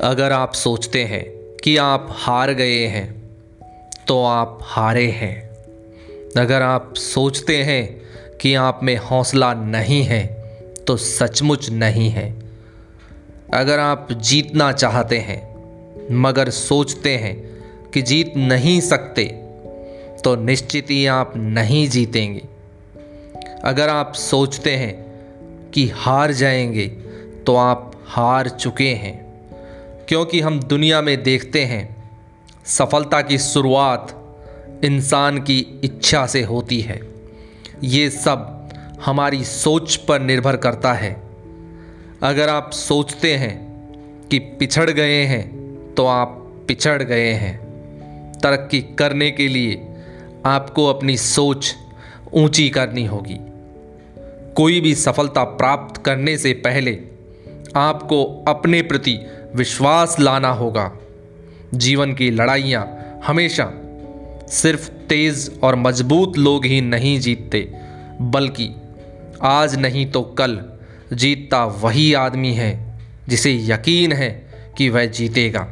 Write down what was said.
अगर आप सोचते हैं कि आप हार गए हैं तो आप हारे हैं। अगर आप सोचते हैं कि आप में हौसला नहीं है तो सचमुच नहीं है। अगर आप जीतना चाहते हैं, मगर सोचते हैं कि जीत नहीं सकते तो निश्चित ही आप नहीं जीतेंगे। अगर आप सोचते हैं कि हार जाएँगे तो आप हार चुके हैं। क्योंकि हम दुनिया में देखते हैं, सफलता की शुरुआत इंसान की इच्छा से होती है। ये सब हमारी सोच पर निर्भर करता है। अगर आप सोचते हैं कि पिछड़ गए हैं तो आप पिछड़ गए हैं। तरक्की करने के लिए आपको अपनी सोच ऊँची करनी होगी। कोई भी सफलता प्राप्त करने से पहले आपको अपने प्रति विश्वास लाना होगा। जीवन की लड़ाइयाँ हमेशा सिर्फ़ तेज़ और मज़बूत लोग ही नहीं जीतते, बल्कि आज नहीं तो कल जीतता वही आदमी है जिसे यकीन है कि वह जीतेगा।